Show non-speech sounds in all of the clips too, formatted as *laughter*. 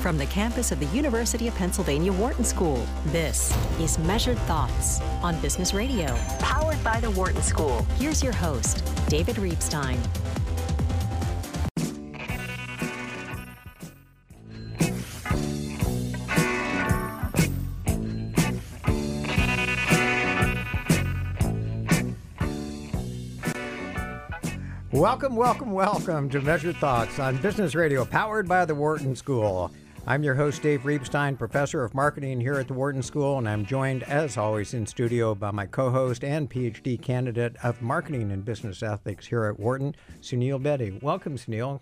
From the campus of the University of Pennsylvania Wharton School, this is Measured Thoughts on Business Radio, powered by the Wharton School. Here's your host, David Reibstein. Welcome, welcome, welcome to Measured Thoughts on Business Radio, powered by the Wharton School. I'm your host, Dave Reibstein, professor of marketing here at the Wharton School, and I'm joined, as always, in studio by my co host and PhD candidate of marketing and business ethics here at Wharton, Sunil Bedi. Welcome, Sunil.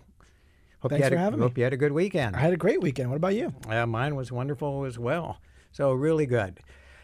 Hope Thanks you had for a, having hope me. Hope you had a good weekend. I had a great weekend. What about you? Uh, mine was wonderful as well. So, really good.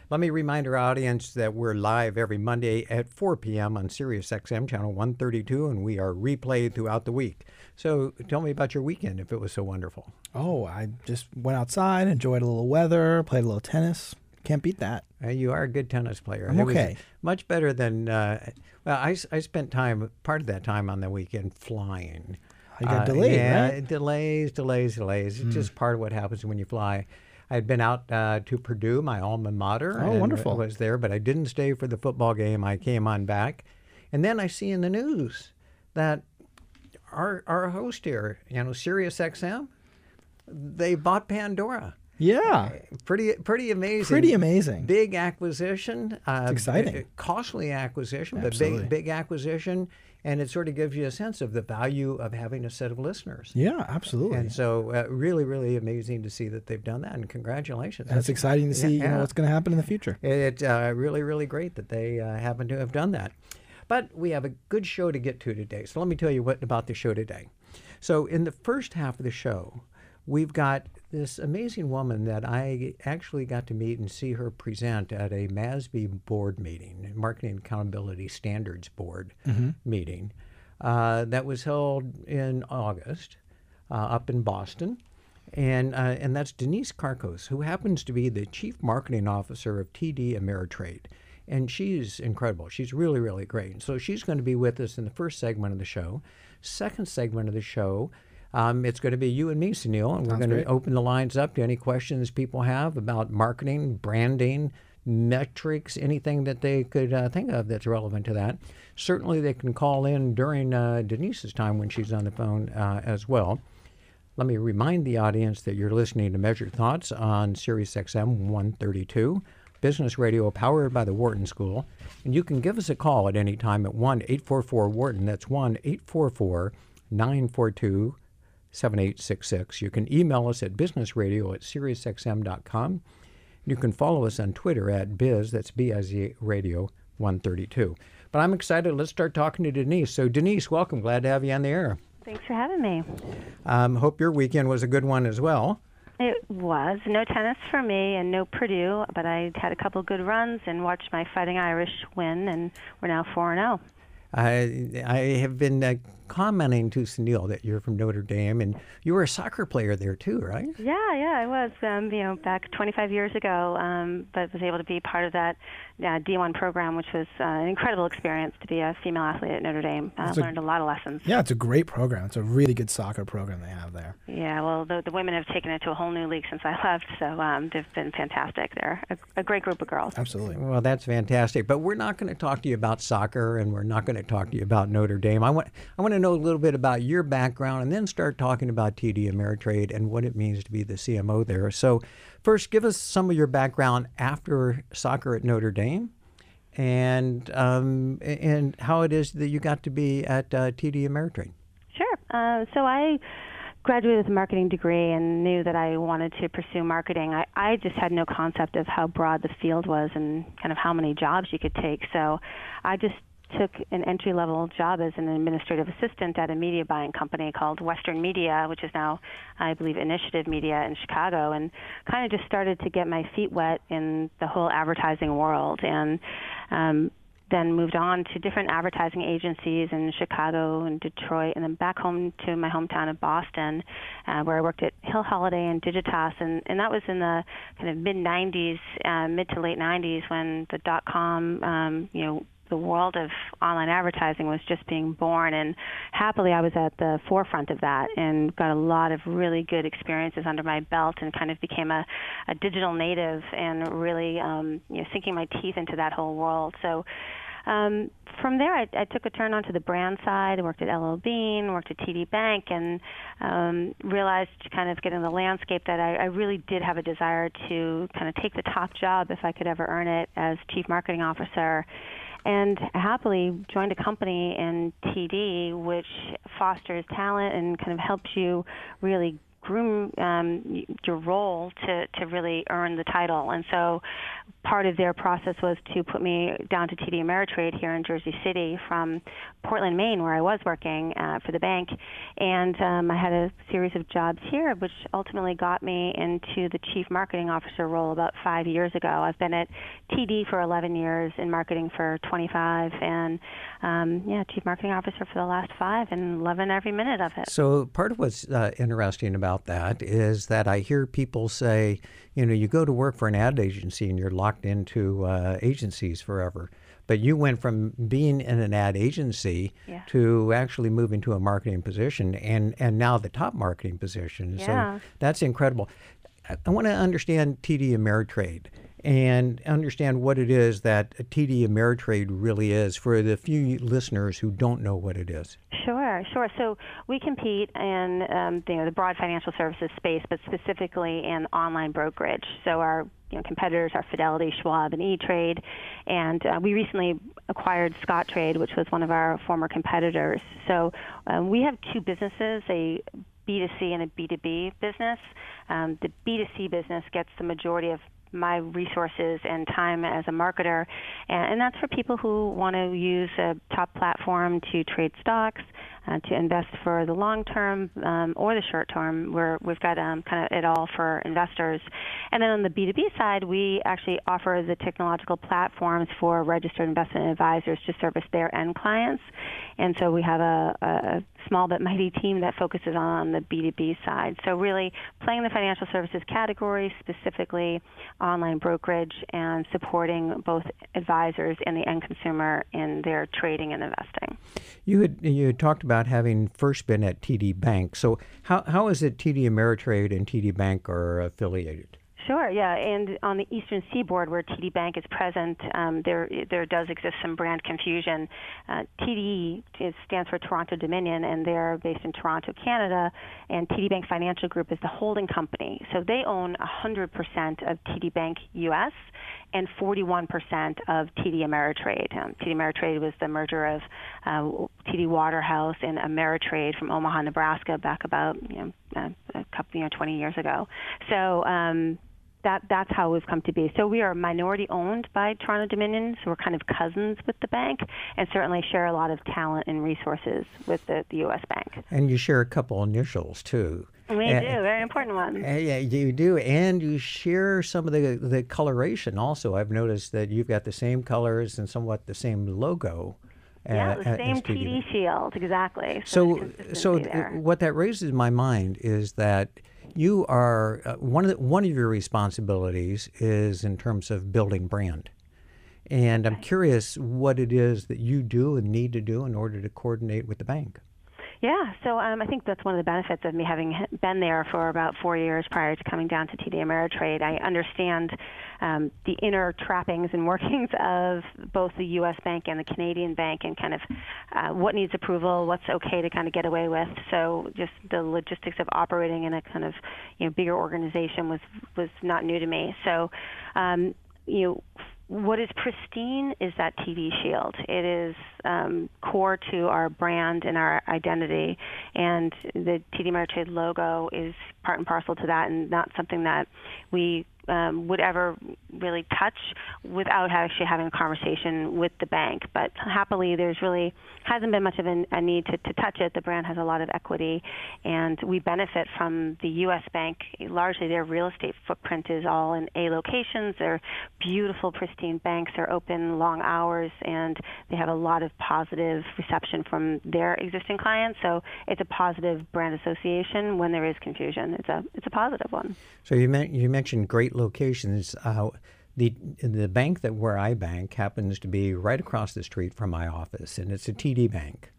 Let me remind our audience that we're live every Monday at 4 p.m. on Sirius XM channel 132, and we are replayed throughout the week. So tell me about your weekend if it was so wonderful. Oh, I just went outside, enjoyed a little weather, played a little tennis. Can't beat that. Uh, you are a good tennis player. I'm okay. much better than, uh, well, I spent time, part of that time on the weekend flying. You got Uh, delayed, yeah, right? delays, delays, delays. It's just part of what happens when you fly. I had been out uh, to Purdue, my alma mater. Oh, and wonderful. Was there, but I didn't stay for the football game. I came on back, and then I see in the news that our our host here, you know, Sirius XM, they bought Pandora. Yeah. Pretty pretty amazing. Pretty amazing. Big acquisition. Uh, It's exciting. b- Costly acquisition, but big big acquisition, and it sort of gives you a sense of the value of having a set of listeners. Yeah, absolutely. And so, uh, really, really amazing to see that they've done that, and congratulations. That's exciting to see, you know, what's going to happen in the future. It's uh, really, really great that they uh, happen to have done that. But we have a good show to get to today. So let me tell you what about the show today. So in the first half of the show, we've got this amazing woman that I actually got to meet and see her present at a MASB board meeting, Marketing Accountability Standards Board meeting, uh, that was held in August uh, up in Boston. And, uh, and that's Denise Karkos, who happens to be the Chief Marketing Officer of TD Ameritrade. And she's incredible. She's really, really great. So she's going to be with us in the first segment of the show. Second segment of the show, um, it's going to be you and me, Sunil, and we're going to open the lines up to any questions people have about marketing, branding, metrics, anything that they could uh, think of that's relevant to that. Certainly, they can call in during uh, Denise's time when she's on the phone uh, as well. Let me remind the audience that you're listening to Measured Thoughts on Sirius XM 132, business radio powered by the Wharton School. And you can give us a call at any time at 1 844 Wharton. That's 1 844 942 7866. You can email us at businessradio at SiriusXM.com. You can follow us on Twitter at biz, that's B-I-Z Radio 132. But I'm excited. Let's start talking to Denise. So, Denise, welcome. Glad to have you on the air. Thanks for having me. Um, hope your weekend was a good one as well. It was no tennis for me and no Purdue, but I had a couple good runs and watched my Fighting Irish win, and we're now four and oh. zero. I I have been uh, commenting to Sunil that you're from Notre Dame, and you were a soccer player there too, right? Yeah, yeah, I was. Um, you know, back 25 years ago, um, but was able to be part of that uh, D1 program, which was uh, an incredible experience to be a female athlete at Notre Dame. I That's a- learned a lot of lessons. Yeah, it's a great program. It's a really good soccer program they have there. Yeah, well, the, the women have taken it to a whole new league since I *laughs* left, so um, they've been fantastic. They're a, a great group of girls. Absolutely. Well, that's fantastic. But we're not going to talk to you about soccer, and we're not going to talk to you about Notre Dame. I want I want to know a little bit about your background, and then start talking about TD Ameritrade and what it means to be the CMO there. So, first, give us some of your background after soccer at Notre Dame, and um, and how it is that you got to be at uh, TD Ameritrade. Sure. Uh, so I graduated with a marketing degree and knew that I wanted to pursue marketing. I, I just had no concept of how broad the field was and kind of how many jobs you could take. So I just took an entry level job as an administrative assistant at a media buying company called Western Media, which is now, I believe, Initiative Media in Chicago, and kind of just started to get my feet wet in the whole advertising world. And um, then moved on to different advertising agencies in Chicago and Detroit, and then back home to my hometown of Boston, uh, where I worked at Hill Holliday and Digitas, and, and that was in the kind of mid '90s, uh, mid to late '90s, when the dot com, um, you know, the world of online advertising was just being born and happily I was at the forefront of that and got a lot of really good experiences under my belt and kind of became a, a digital native and really um, you know sinking my teeth into that whole world. So um, from there, I, I took a turn onto the brand side. I worked at LL Bean, worked at TD Bank, and um, realized, kind of getting the landscape, that I, I really did have a desire to kind of take the top job if I could ever earn it as chief marketing officer and happily joined a company in TD which fosters talent and kind of helps you really groom um, your role to, to really earn the title. And so part of their process was to put me down to TD Ameritrade here in Jersey City from Portland, Maine, where I was working uh, for the bank. And um, I had a series of jobs here, which ultimately got me into the chief marketing officer role about five years ago. I've been at TD for 11 years, in marketing for 25, and um, yeah, chief marketing officer for the last five, and loving every minute of it. So part of what's uh, interesting about that is that I hear people say, you know, you go to work for an ad agency and you're locked into uh, agencies forever. But you went from being in an ad agency yeah. to actually moving to a marketing position and, and now the top marketing position. Yeah. So that's incredible. I, I want to understand TD Ameritrade and understand what it is that TD Ameritrade really is for the few listeners who don't know what it is. Sure, sure. So we compete in um, you know, the broad financial services space, but specifically in online brokerage. So our you know, competitors are Fidelity, Schwab, and E-Trade, and uh, we recently acquired Scottrade, which was one of our former competitors. So um, we have two businesses, a B2C and a B2B business. Um, the B2C business gets the majority of my resources and time as a marketer. And, and that's for people who want to use a top platform to trade stocks, uh, to invest for the long term um, or the short term. Where we've got um, kind of it all for investors. And then on the B2B side, we actually offer the technological platforms for registered investment advisors to service their end clients. And so we have a, a small but mighty team that focuses on the B2B side. So really playing the financial services category, specifically online brokerage, and supporting both advisors and the end consumer in their trading and investing. You had you had talked about having first been at TD Bank. So how how is it TD Ameritrade and TD Bank are affiliated? Sure, yeah, and on the eastern seaboard where TD Bank is present, um, there there does exist some brand confusion. Uh, TD stands for Toronto Dominion, and they're based in Toronto, Canada. And TD Bank Financial Group is the holding company, so they own 100% of TD Bank US and 41% of TD Ameritrade. Um, TD Ameritrade was the merger of uh, TD Waterhouse and Ameritrade from Omaha, Nebraska, back about you know uh, a couple you know 20 years ago. So. Um, that that's how we've come to be. So we are minority owned by Toronto Dominion, so we're kind of cousins with the bank, and certainly share a lot of talent and resources with the, the U.S. Bank. And you share a couple initials too. We uh, do, very important ones. Uh, yeah, you do, and you share some of the the coloration. Also, I've noticed that you've got the same colors and somewhat the same logo. Yeah, the same TD shield, exactly. So, so, so what that raises in my mind is that you are uh, one of the, one of your responsibilities is in terms of building brand. And I'm curious what it is that you do and need to do in order to coordinate with the bank. Yeah, so um, I think that's one of the benefits of me having been there for about four years prior to coming down to TD Ameritrade. I understand um, the inner trappings and *laughs* workings of both the U.S. bank and the Canadian bank, and kind of uh, what needs approval, what's okay to kind of get away with. So just the logistics of operating in a kind of you know bigger organization was was not new to me. So um, you know what is pristine is that TD shield. It is um, core to our brand and our identity, and the TD Ameritrade logo is part and parcel to that, and not something that we um, would ever really touch without actually having a conversation with the bank. But happily, there's really hasn't been much of a, a need to, to touch it. The brand has a lot of equity, and we benefit from the U.S. Bank. Largely, their real estate footprint is all in A locations. They're beautiful, pristine banks. They're open long hours, and they have a lot of positive reception from their existing clients. So it's a positive brand association. When there is confusion, it's a it's a positive one. So you, you mentioned great locations. Uh, the the bank that where I bank happens to be right across the street from my office, and it's a TD bank.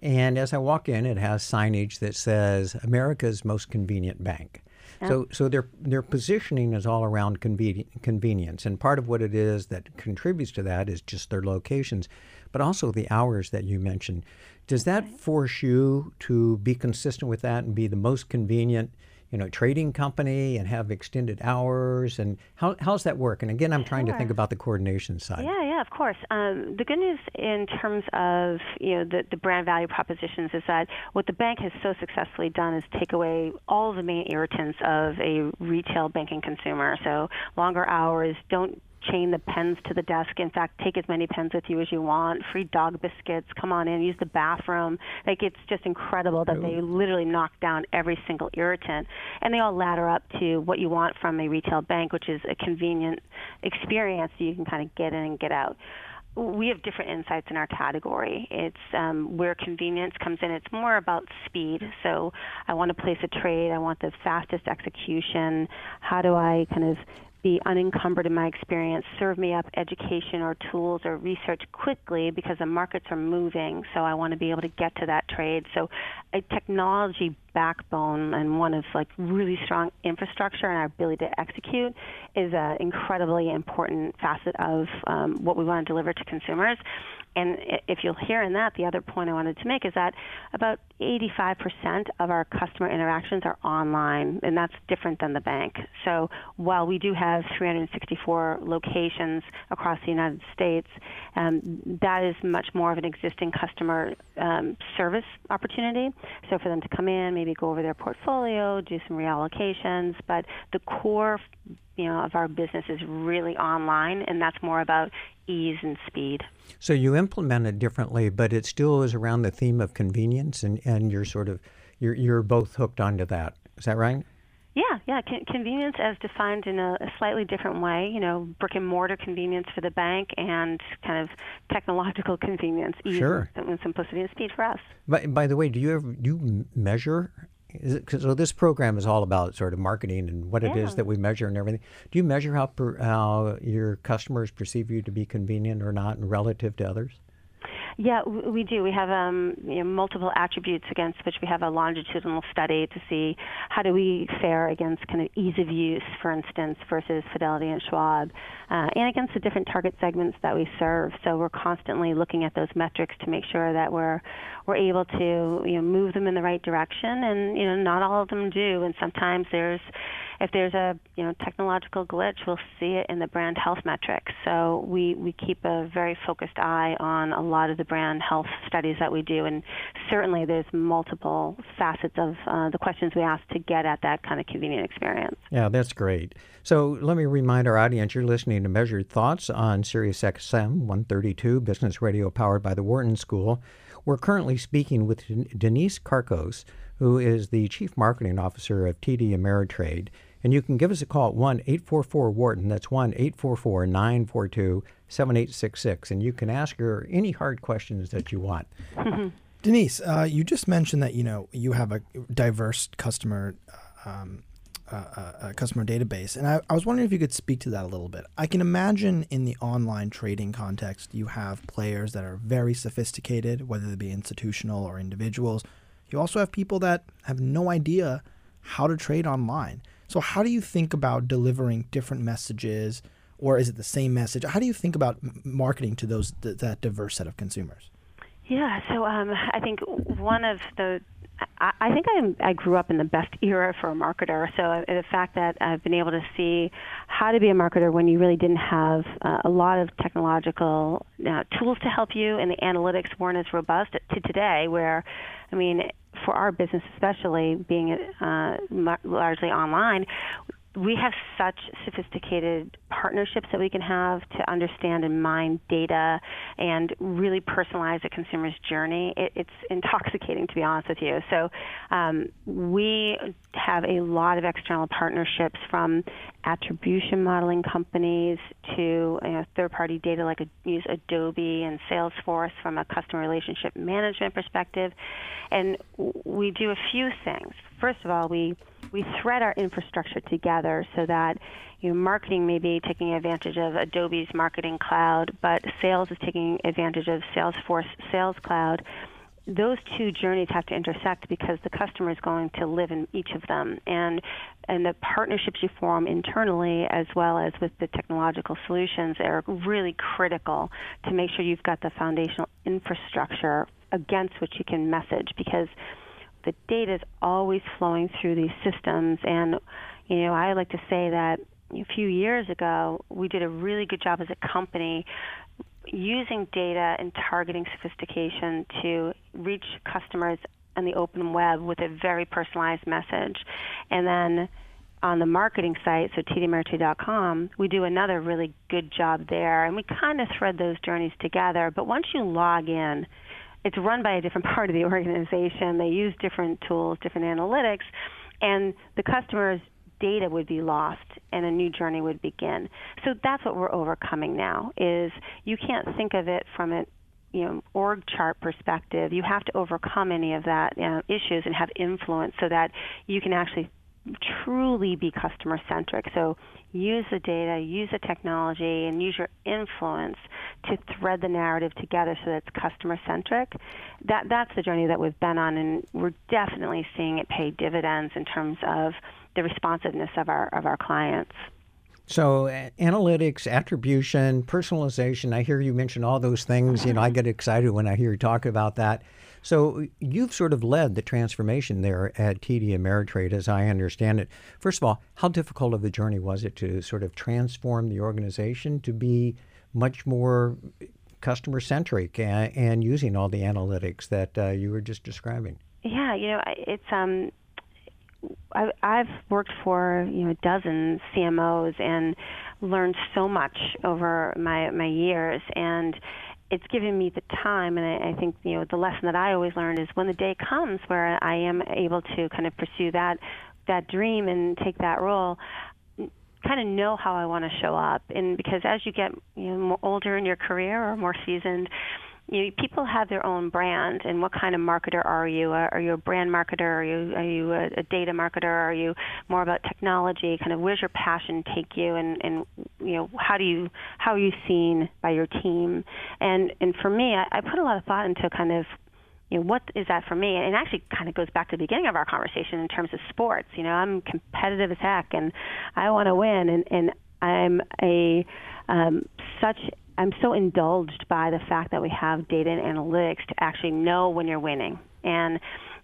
And as I walk in, it has signage that says America's most convenient bank. So, so their their positioning is all around conveni- convenience, and part of what it is that contributes to that is just their locations, but also the hours that you mentioned. Does that force you to be consistent with that and be the most convenient? You know, trading company and have extended hours? And how, how's that work? And again, I'm trying to think about the coordination side. Yeah, yeah, of course. Um, the good news in terms of you know the, the brand value propositions is that what the bank has so successfully done is take away all the main irritants of a retail banking consumer. So longer hours, don't chain the pens to the desk. In fact, take as many pens with you as you want. Free dog biscuits. Come on in. Use the bathroom. Like it's just incredible that they literally knock down every single irritant, and they all ladder up to what you want from a retail bank, which is a convenient experience so you can kind of get in and get out we have different insights in our category. It's um, where convenience comes in. It's more about speed. So I want to place a trade. I want the fastest execution. How do I kind of be unencumbered in my experience, serve me up education or tools or research quickly because the markets are moving. So I want to be able to get to that trade. So a technology backbone and one of like really strong infrastructure and our ability to execute is an incredibly important facet of um, what we want to deliver to consumers. And if you'll hear in that, the other point I wanted to make is that about 85% of our customer interactions are online, and that's different than the bank. So while we do have 364 locations across the United States, um, that is much more of an existing customer um, service opportunity. So for them to come in, maybe go over their portfolio, do some reallocations, but the core you know of our business is really online and that's more about ease and speed so you implement it differently but it still is around the theme of convenience and, and you're sort of you're, you're both hooked onto that is that right yeah, yeah. Con- convenience as defined in a, a, slightly different way. You know, brick and mortar convenience for the bank and kind of technological convenience, ease sure. and simplicity and speed for us. By, by the way, do you ever do you measure it, so this program is all about sort of marketing and what it yeah. is that we measure and everything. Do you measure how per, how your customers perceive you to be convenient or not, and relative to others? Yeah, we do. We have um, you know, multiple attributes against which we have a longitudinal study to see how do we fare against kind of ease of use, for instance, versus Fidelity and Schwab, uh, and against the different target segments that we serve. So we're constantly looking at those metrics to make sure that we're we're able to you know move them in the right direction, and you know not all of them do, and sometimes there's if there's a you know technological glitch, we'll see it in the brand health metrics. So we we keep a very focused eye on a lot of the brand health studies that we do, and certainly there's multiple facets of uh, the questions we ask to get at that kind of convenient experience. Yeah, that's great. So let me remind our audience you're listening to Measured Thoughts on Sirius XM 132 Business Radio powered by the Wharton School. We're currently speaking with Denise Karkos, who is the Chief Marketing Officer of TD Ameritrade. And you can give us a call at 1 844 Wharton. That's 1 844 942 7866. And you can ask her any hard questions that you want. *laughs* Denise, uh, you just mentioned that you know you have a diverse customer um, uh, uh, customer database, and I, I, was wondering if you could speak to that a little bit. I can imagine in the online trading context, you have players that are very sophisticated, whether they be institutional or individuals. You also have people that have no idea how to trade online. So, how do you think about delivering different messages, or is it the same message? How do you think about marketing to those th- that diverse set of consumers? Yeah, so um, I think one of the I, think I, I grew up in the best era for a marketer. So uh, the fact that I've been able to see how to be a marketer when you really didn't have uh, a lot of technological uh, tools to help you, and the analytics weren't as robust to today, where, I mean, for our business especially, being uh, largely online, we have such sophisticated partnerships that we can have to understand and mine data and really personalize a consumer's journey. It, it's intoxicating, to be honest with you. So um, we have a lot of external partnerships from attribution modeling companies to you know, third-party data like use Adobe and Salesforce from a customer relationship management perspective. And we do a few things. First of all, we we thread our infrastructure together so that you know, marketing may be taking advantage of Adobe's Marketing Cloud, but sales is taking advantage of Salesforce Sales Cloud those two journeys have to intersect because the customer is going to live in each of them. And and the partnerships you form internally as well as with the technological solutions are really critical to make sure you've got the foundational infrastructure against which you can message because the data is always flowing through these systems. And you know I like to say that a few years ago we did a really good job as a company using data and targeting sophistication to reach customers on the open web with a very personalized message. And then on the marketing site, so tdameritrade.com, we do another really good job there. And we kind of thread those journeys together. But once you log in, it's run by a different *laughs* part of the organization. They use different tools, different analytics, and the customers data would be lost and a new journey would begin. So that's what we're overcoming now is you can't think of it from an you know org chart perspective. You have to overcome any of that you know, issues and have influence so that you can actually truly be customer centric. So use the data, use the technology, and use your influence to thread the narrative together so that it's customer centric. That that's the journey that we've been on, and we're definitely seeing it pay dividends in terms of the responsiveness of our of our clients. So analytics, attribution, personalization. I hear you mention all those things. You know, I get excited when I hear you talk about that. So you've sort of led the transformation there at TD Ameritrade, as I understand it. First of all, how difficult of a journey was it to sort of transform the organization to be much more customer centric and, and, using all the analytics that uh, you were just describing? Yeah, you know, it's um, I, I've worked for you know a dozen CMOs and learned so much over my my years, and it's given me the time. And I, I think you know the lesson that I always learned is when the day comes where I am able to kind of pursue that that dream and take that role, kind of know how I want to show up. And because as you get you know older in your career or more seasoned, you know, people have their own brand and what kind of marketer are you? Are you a brand marketer? Are you are you a, a data marketer? Are you more about technology? Kind of where's your passion take you? And and you know how do you how are you seen by your team? And and for me I, I put a lot of thought into kind of you know what is that for me? And it actually kind of goes back to the beginning of our conversation in terms of sports. You know i'm competitive as heck and i want to win and and i'm a um, such I'm so indulged by the fact that we have data and analytics to actually know when you're winning. And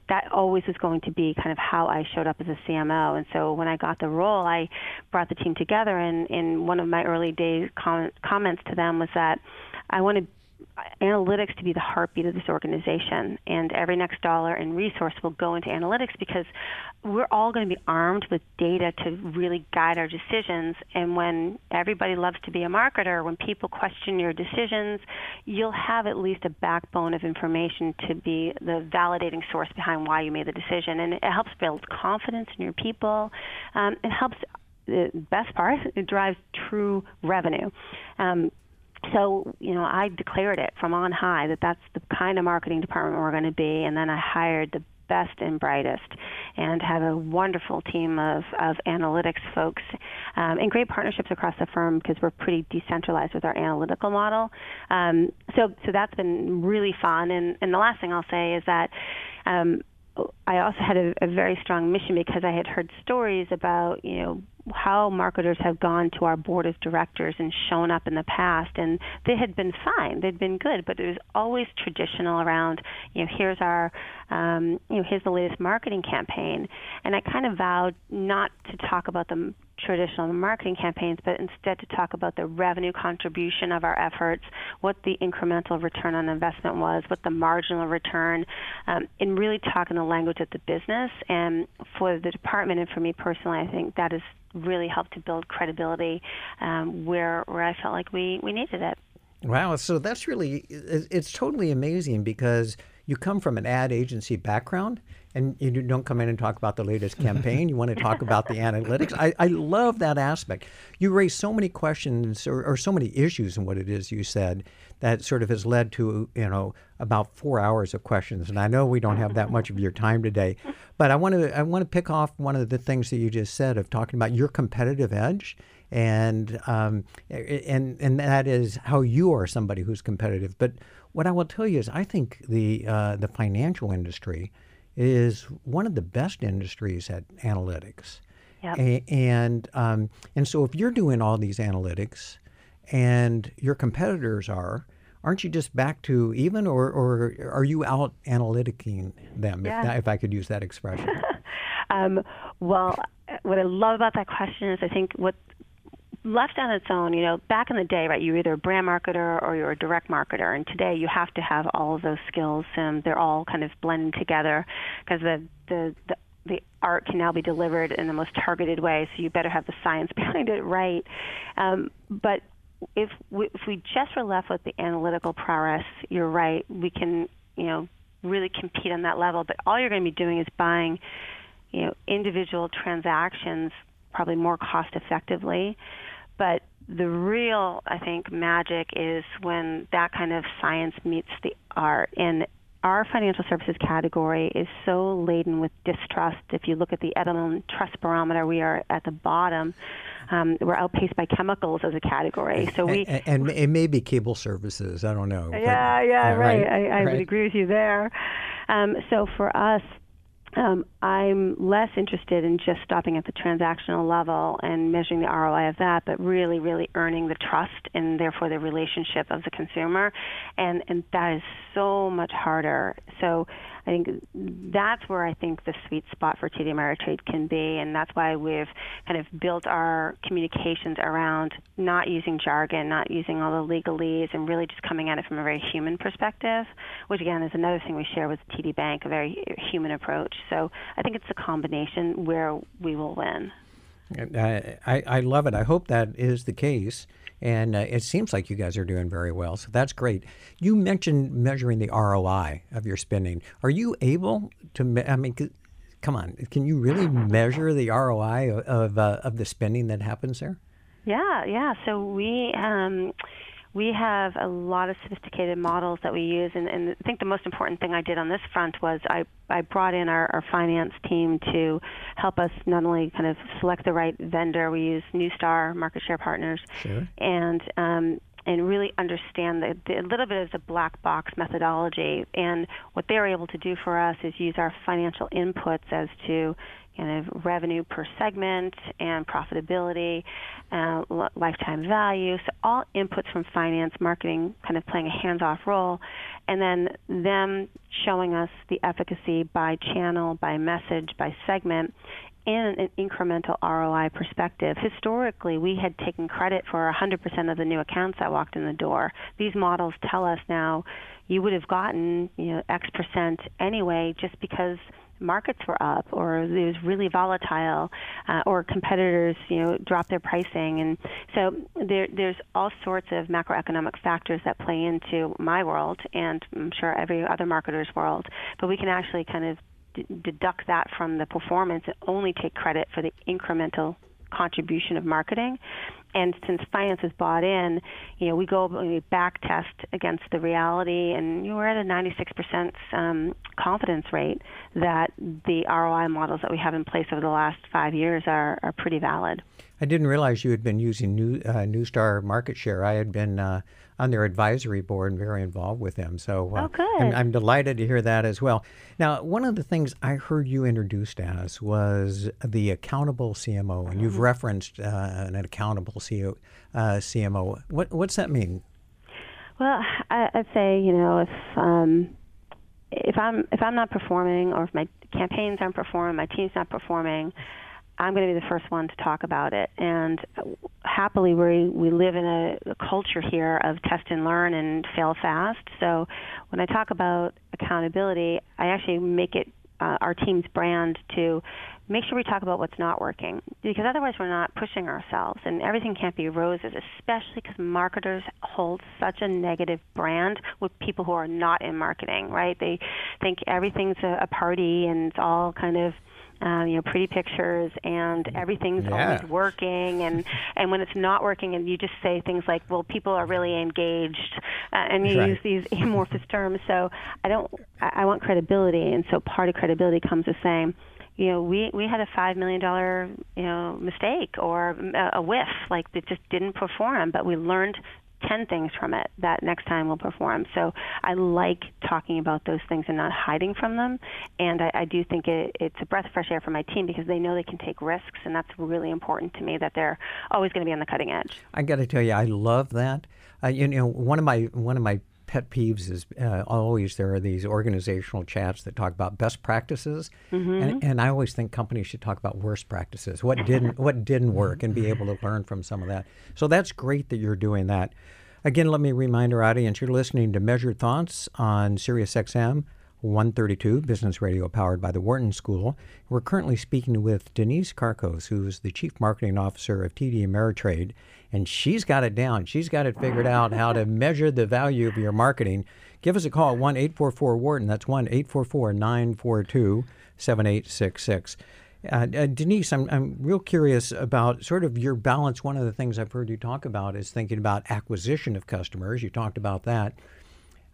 that always was going to be kind of how I showed up as a CMO. And so when I got the role, I brought the team together. And in one of my early days com- comments to them was that I want to analytics to be the heartbeat of this organization, and every next dollar and resource will go into analytics because we're all going to be armed with data to really guide our decisions. And when everybody loves to be a marketer, when people question your decisions, you'll have at least a backbone of information to be the validating source behind why you made the decision. And it helps build confidence in your people. Um, it helps the best part, it drives true revenue. Um, so you know i declared it from on high that that's the kind of marketing department we're going to be and then i hired the best and brightest and have a wonderful team of, of analytics folks um, and great partnerships across the firm because we're pretty decentralized with our analytical model. Um, so so that's been really fun and, and the last thing i'll say is that um, I also had a, a very strong mission because I had heard stories about, you know, how marketers have gone to our board of directors and shown up in the past and they had been fine they'd been good but it was always traditional around you know here's our um, you know here's the latest marketing campaign and i kind of vowed not to talk about the traditional marketing campaigns, but instead to talk about the revenue contribution of our efforts, what the incremental return on investment was, what the marginal return, um, and really talking the language of the business. And for the department and for me personally, I think that has really helped to build credibility um, where where I felt like we we needed it. Wow, so that's really it's totally amazing because you come from an ad agency background and you don't come in and talk about the latest *laughs* campaign. You want to talk about the analytics. I, I love that aspect. You raise so many questions or, or so many issues in what it is you said that sort of has led to, you know, about four hours of questions. And I know we don't have that much of your time today, but I want to I want to pick off one of the things that you just said of talking about your competitive edge and um, and and that is how you are somebody who's competitive. But what I will tell you is, I think the uh, the financial industry is one of the best industries at analytics. Yep. A- and um, and so if you're doing all these analytics and your competitors are, aren't you just back to even, or, or are you out analyticing them? Yeah. If, that, if I could use that expression. *laughs* Um, well, what I love about that question is I think what left on its own, you know, back in the day, right, you were either a brand marketer or you're a direct marketer, and today you have to have all of those skills, and they're all kind of blended together because the, the the the art can now be delivered in the most targeted way. So you better have the science *laughs* behind it right. Um, but if we, if we just were left with the analytical prowess, you're right. We can, you know, really compete on that level. But all you're going to be doing is buying, you know, individual transactions probably more cost effectively. But the real, I think, magic is when that kind of science meets the art. And our financial services category is so laden with distrust. If you look at the Edelman Trust Barometer, we are at the bottom. Um, we're outpaced by chemicals as a category. So we and, and it may be cable services. I don't know. but- yeah, yeah, right. I, I right. would agree with you there. Um, so for us, um, I'm less interested in just stopping at the transactional level and measuring the ROI of that, but really, really earning the trust and therefore the relationship of the consumer, and and that is so much harder. So I think that's where I think the sweet spot for TD Ameritrade can be, and that's why we've kind of built our communications around not using jargon, not using all the legalese, and really just coming at it from a very human perspective, which again is another thing we share with TD Bank, a very human approach. So I think it's a combination where we will win. I, I I love it. I hope that is the case. And uh, it seems like you guys are doing very well. So that's great. You mentioned measuring the ROI of your spending. Are you able to, me- I mean, c- come on, can you really measure the ROI of, of, uh, of the spending that happens there? Yeah, yeah. So we um, we have a lot of sophisticated models that we use, and, and I think the most important thing I did on this front was I I brought in our, our finance team to help us not only kind of select the right vendor. We use Neustar Market Share Partners, Sure. and um, and really understand the, the, a little bit of the black box methodology. And what they were able to do for us is use our financial inputs as to kind of revenue per segment and profitability, uh, li- lifetime value. So all inputs from finance, marketing, kind of playing a hands-off role, and then them showing us the efficacy by channel, by message, by segment. In an incremental ROI perspective, historically we had taken credit for 100% of the new accounts that walked in the door. These models tell us now you would have gotten you know X percent anyway, just because markets were up or it was really volatile uh, or competitors you know dropped their pricing. And so there there's all sorts of macroeconomic factors that play into my world and I'm sure every other marketer's world. But we can actually kind of d- deduct that from the performance and only take credit for the incremental contribution of marketing. And since finance is bought in, you know, we go we back test against the reality, and you we're at a 96% um, confidence rate that the ROI models that we have in place over the last five years are, are pretty valid. I didn't realize you had been using New, uh, Neustar Market Share. I had been uh, on their advisory board and very involved with them. So uh, Oh, good. I'm, I'm delighted to hear that as well. Now, one of the things I heard you introduced as was the accountable CMO, and Mm-hmm. you've referenced uh, an accountable CO, uh, CMO. What, what's that mean? Well, I, I'd say you know if um, if I'm if I'm not performing or if my campaigns aren't performing, my team's not performing, I'm going to be the first one to talk about it. And happily, we we live in a, a culture here of test and learn and fail fast. So when I talk about accountability, I actually make it uh, our team's brand to make sure we talk about what's not working because otherwise we're not pushing ourselves and everything can't be roses especially because marketers hold such a negative brand with people who are not in marketing right they think everything's a, a party and it's all kind of um, you know, pretty pictures and everything's Yeah. always working and *laughs* and when it's not working and you just say things like, well, people are really engaged, uh, and you Right. use these *laughs* amorphous terms. So I don't, I, I want credibility, and so part of credibility comes with saying. You know, we we had a five million dollar you know mistake or a, a whiff, like it just didn't perform, but we learned 10 things from it that next time we'll perform. So I like talking about those things and not hiding from them. And I, I do think it, it's a breath of fresh air for my team because they know they can take risks, and that's really important to me that they're always going to be on the cutting edge. I got to tell you, I love that. Uh, you know, one of my one of my pet peeves is uh, always there are these organizational chats that talk about best practices, and, and I always think companies should talk about worst practices. What didn't what didn't work, and be able to learn from some of that. So that's great that you're doing that. Again, let me remind our audience you're listening to Measured Thoughts on Sirius XM 132, Business Radio powered by the Wharton School. We're currently speaking with Denise Karkos, who's the Chief Marketing Officer of TD Ameritrade, and she's got it down. She's got it figured out how to measure the value of your marketing. Give us a call at 1 844 Wharton. That's 1 844 942 7866. Uh, uh, Denise, I'm, I'm real curious about sort of your balance. One of the things I've heard you talk about is thinking about acquisition of customers. You talked about that.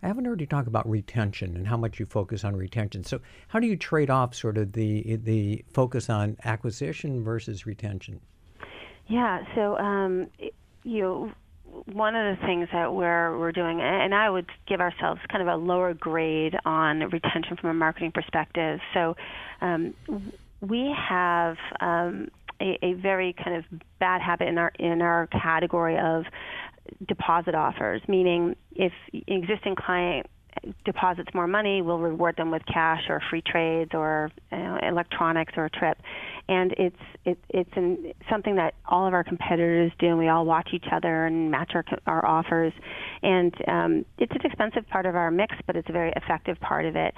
I haven't heard you talk about retention and how much you focus on retention. So, how do you trade off sort of the the focus on acquisition versus retention? Yeah, so um, you know, one of the things that we're we're doing, and I would give ourselves kind of a lower grade on retention from a marketing perspective. So um, we have um, a, a very kind of bad habit in our in our category of deposit offers, meaning if existing client deposits more money, we'll reward them with cash or free trades or you know, electronics or a trip. And it's it, it's an, something that all of our competitors do, and we all watch each other and match our, our offers. And um, it's an expensive part of our mix, but it's a very effective part of it.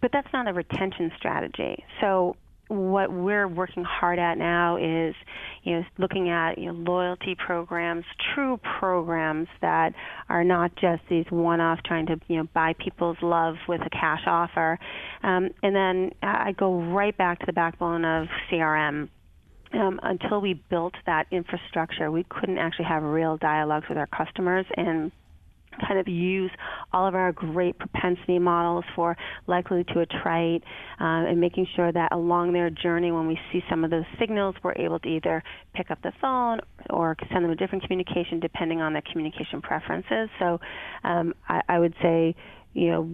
But that's not a retention strategy. So what we're working hard at now is, you know, looking at you know, loyalty programs, true programs that are not just these one-off trying to you know buy people's love with a cash offer, um, and then I go right back to the backbone of CRM. Um, until we built that infrastructure, we couldn't actually have real dialogues with our customers and kind of use all of our great propensity models for likely to attrite uh, and making sure that along their journey when we see some of those signals we're able to either pick up the phone or send them a different communication depending on their communication preferences. So um, I, I would say you know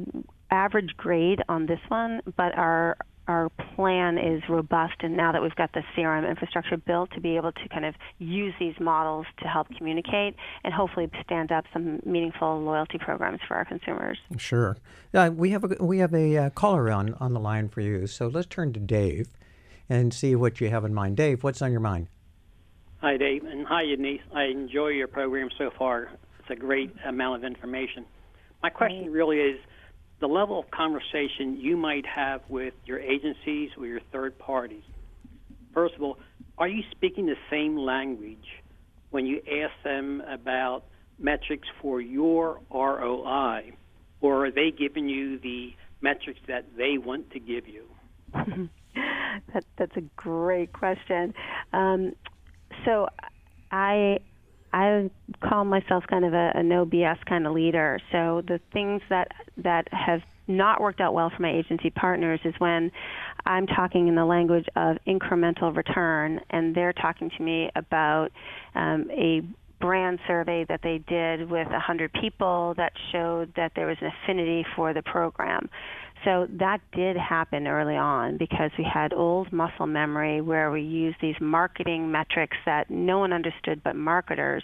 average grade on this one but our our plan is robust, and now that we've got the CRM infrastructure built to be able to kind of use these models to help communicate and hopefully stand up some meaningful loyalty programs for our consumers. Sure. Uh, we have a we have a uh, caller on on the line for you. So let's turn to Dave, and see what you have in mind. Dave, what's on your mind? Hi, Dave, and hi, Denise. I enjoy your program so far. It's a great amount of information. My question really is the level of conversation you might have with your agencies or your third parties. First of all, are you speaking the same language when you ask them about metrics for your ROI, or are they giving you the metrics that they want to give you? *laughs* that, that's a great question. Um, so I I call myself kind of a, a no BS kind of leader. So the things that that have not worked out well for my agency partners is when I'm talking in the language of incremental return, and they're talking to me about um, a brand survey that they did with 100 people that showed that there was an affinity for the program. So that did happen early on because we had old muscle memory where we used these marketing metrics that no one understood but marketers.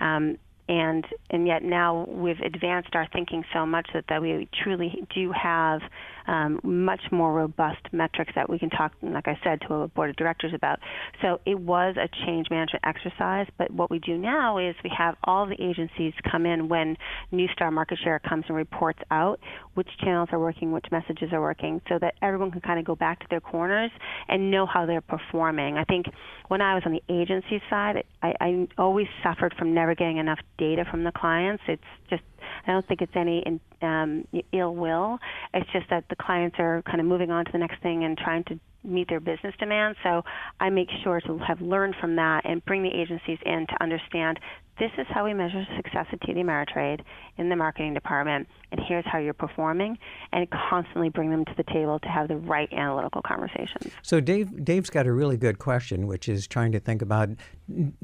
Um, and and yet now we've advanced our thinking so much that, that we truly do have um, much more robust metrics that we can talk, like I said, to a board of directors about. So it was a change management exercise. But what we do now is we have all the agencies come in when Neustar Market Share comes and reports out which channels are working, which messages are working, so that everyone can kind of go back to their corners and know how they're performing. I think when I was on the agency side, I, I always suffered from never getting enough data from the clients. It's just I don't think it's any um, ill will. It's just that the clients are kind of moving on to the next thing and trying to meet their business demands. So I make sure to have learned from that and bring the agencies in to understand this is how we measure success at TD Ameritrade in the marketing department, and here's how you're performing, and constantly bring them to the table to have the right analytical conversations. So Dave, Dave's got a really good question, which is trying to think about: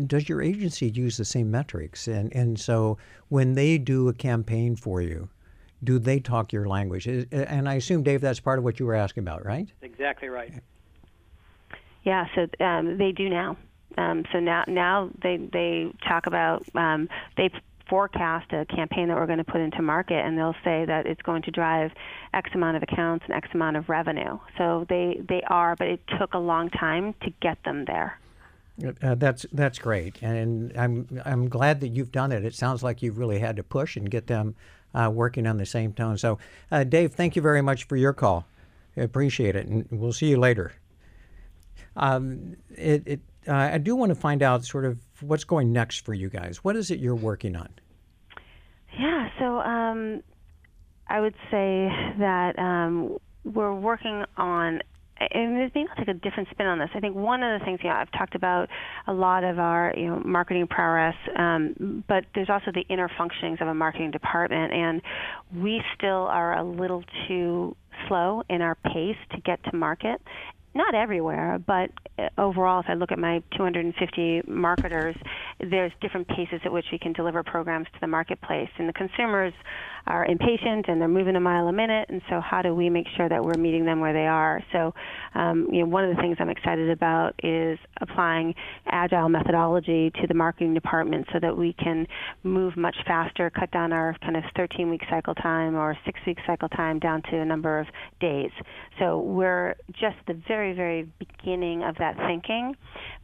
Does your agency use the same metrics? And and so when they do a campaign for you, do they talk your language? And I assume, Dave, that's part of what you were asking about, right? Exactly right. Yeah, so um, they do now. Um, so now, now they they talk about um, they forecast a campaign that we're going to put into market, and they'll say that it's going to drive X amount of accounts and X amount of revenue. So they they are, but it took a long time to get them there. Uh, that's that's great, and I'm I'm glad that you've done it. It sounds like you've really had to push and get them uh, working on the same tone. So, uh, Dave, thank you very much for your call. I appreciate it, and we'll see you later. Um, it, it uh, I do want to find out sort of what's going next for you guys. What is it you're working on? Yeah, so um, I would say that um, we're working on and maybe I'll take a different spin on this. I think one of the things, you know, I've talked about a lot of our, you know, marketing prowess, um, but there's also the inner functionings of a marketing department, and we still are a little too slow in our pace to get to market not everywhere, but uh, overall, if I look at my 250 marketers, there's different paces at which we can deliver programs to the marketplace. And the consumers are impatient and they're moving a mile a minute. And so, how do we make sure that we're meeting them where they are? So, um, you know, one of the things I'm excited about is applying agile methodology to the marketing department so that we can move much faster, cut down our kind of 13 week cycle time or six week cycle time down to a number of days. So, we're just the very, very beginning of that thinking.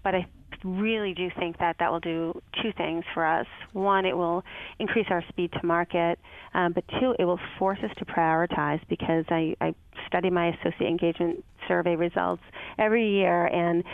But I really do think that that will do two things for us. One, it will increase our speed to market, um, but two, it will force us to prioritize because I, I study my associate engagement survey results every year, and,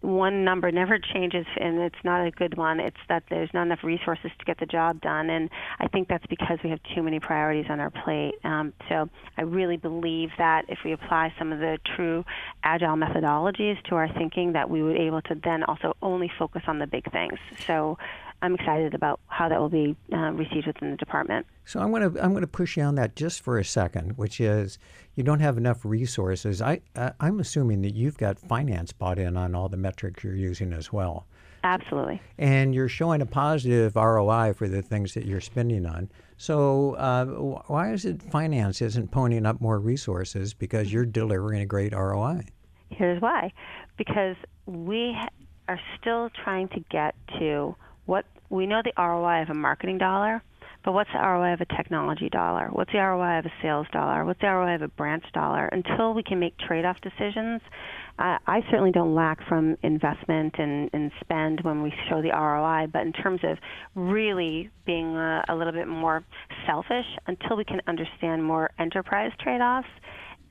one number *laughs* never changes, and it's not a good one. It's that there's not enough resources to get the job done, and I think that's because we have too many priorities on our plate. Um, so I really believe that if we apply some of the true agile methodologies to our thinking, that we would be able to then also only focus on the big things. So I'm excited about how that will be uh, received within the department. So I'm going to I'm going to push you on that just for a second, which is you don't have enough resources. I uh, I'm assuming that you've got finance bought in on all the metrics you're using as well. Absolutely. And you're showing a positive ROI for the things that you're spending on. So uh, why is it finance isn't ponying up more resources because you're delivering a great ROI? Here's why. Because we are still trying to get to what we know the ROI of a marketing dollar, but what's the ROI of a technology dollar? What's the ROI of a sales dollar? What's the ROI of a branch dollar? Until we can make trade off decisions, uh, I certainly don't lack from investment and, and spend when we show the ROI, but in terms of really being a, a little bit more selfish, until we can understand more enterprise trade offs,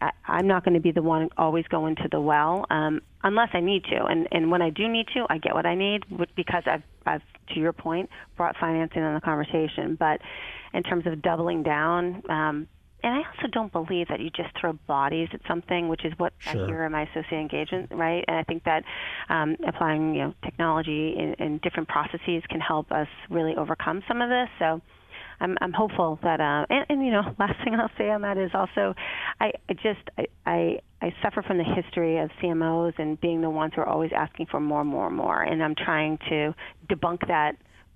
I, I'm not going to be the one always going to the well um, unless I need to. And and when I do need to, I get what I need because I've I've to your point brought financing in the conversation. But in terms of doubling down. Um, and I also don't believe that you just throw bodies at something, which is what sure. I hear in my associate engagement, right? And I think that um, applying, you know, technology in, in different processes can help us really overcome some of this. So I'm, I'm hopeful that, uh, and, and you know, *laughs* last thing I'll say on that is also, I, I just, I, I, I suffer from the history of CMOs and being the ones who are always asking for more, more, more, and I'm trying to debunk that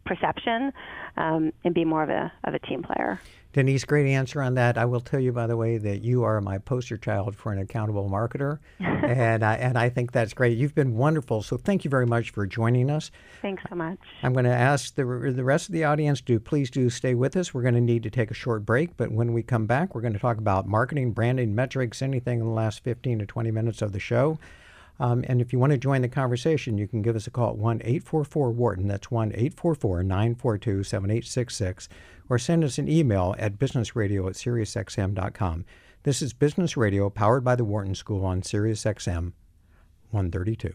perception um, and be more of a of a team player. Denise, great answer on that. I will tell you, by the way, that you are my poster child for an accountable marketer, *laughs* and I, and I think that's great. You've been wonderful, so thank you very much for joining us. Thanks so much. I'm going to ask the the rest of the audience to please do stay with us. We're going to need to take a short break, but when we come back, we're going to talk about marketing, branding, metrics, anything in the last 15 to 20 minutes of the show. Um, and if you want to join the conversation, you can give us a call at 1 844 Wharton. That's 1 844 942 7866. Or send us an email at businessradio at SiriusXM.com. This is Business Radio powered by the Wharton School on SiriusXM 132.